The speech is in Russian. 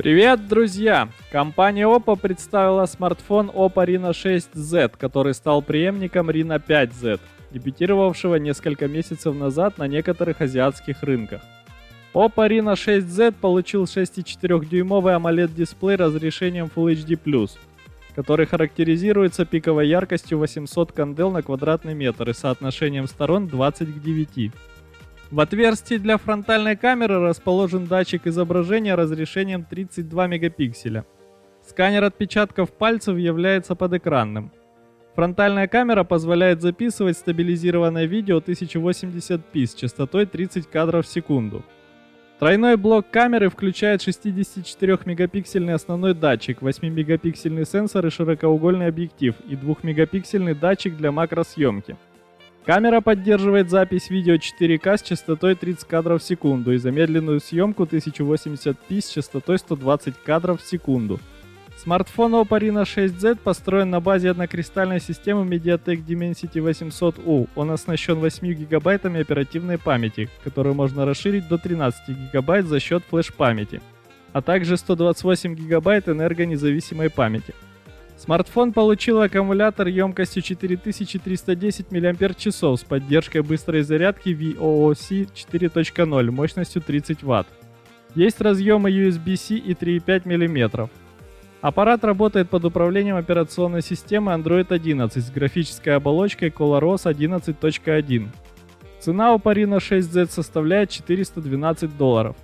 Привет, друзья! Компания Oppo представила смартфон Oppo Reno 6Z, который стал преемником Reno 5Z, дебютировавшего несколько месяцев назад на некоторых азиатских рынках. Oppo Reno 6Z получил 6,4-дюймовый AMOLED-дисплей разрешением Full HD+, который характеризуется пиковой яркостью 800 кандел на квадратный метр и соотношением сторон 20 к 9. В отверстии для фронтальной камеры расположен датчик изображения разрешением 32 мегапикселя. Сканер отпечатков пальцев является подэкранным. Фронтальная камера позволяет записывать стабилизированное видео 1080p с частотой 30 кадров в секунду. Тройной блок камеры включает 64-мегапиксельный основной датчик, 8-мегапиксельный сенсор и широкоугольный объектив и 2-мегапиксельный датчик для макросъемки. Камера поддерживает запись видео 4К с частотой 30 кадров в секунду и замедленную съемку 1080p с частотой 120 кадров в секунду. Смартфон Oppo Reno 6Z построен на базе однокристальной системы MediaTek Dimensity 800U. Он оснащен 8 гигабайтами оперативной памяти, которую можно расширить до 13 гигабайт за счет флеш-памяти, а также 128 гигабайт энергонезависимой памяти. Смартфон получил аккумулятор емкостью 4310 мАч с поддержкой быстрой зарядки VOOC 4.0 мощностью 30 Вт. Есть разъемы USB-C и 3,5 мм. Аппарат работает под управлением операционной системы Android 11 с графической оболочкой ColorOS 11.1. Цена у Parino 6Z составляет 412 долларов.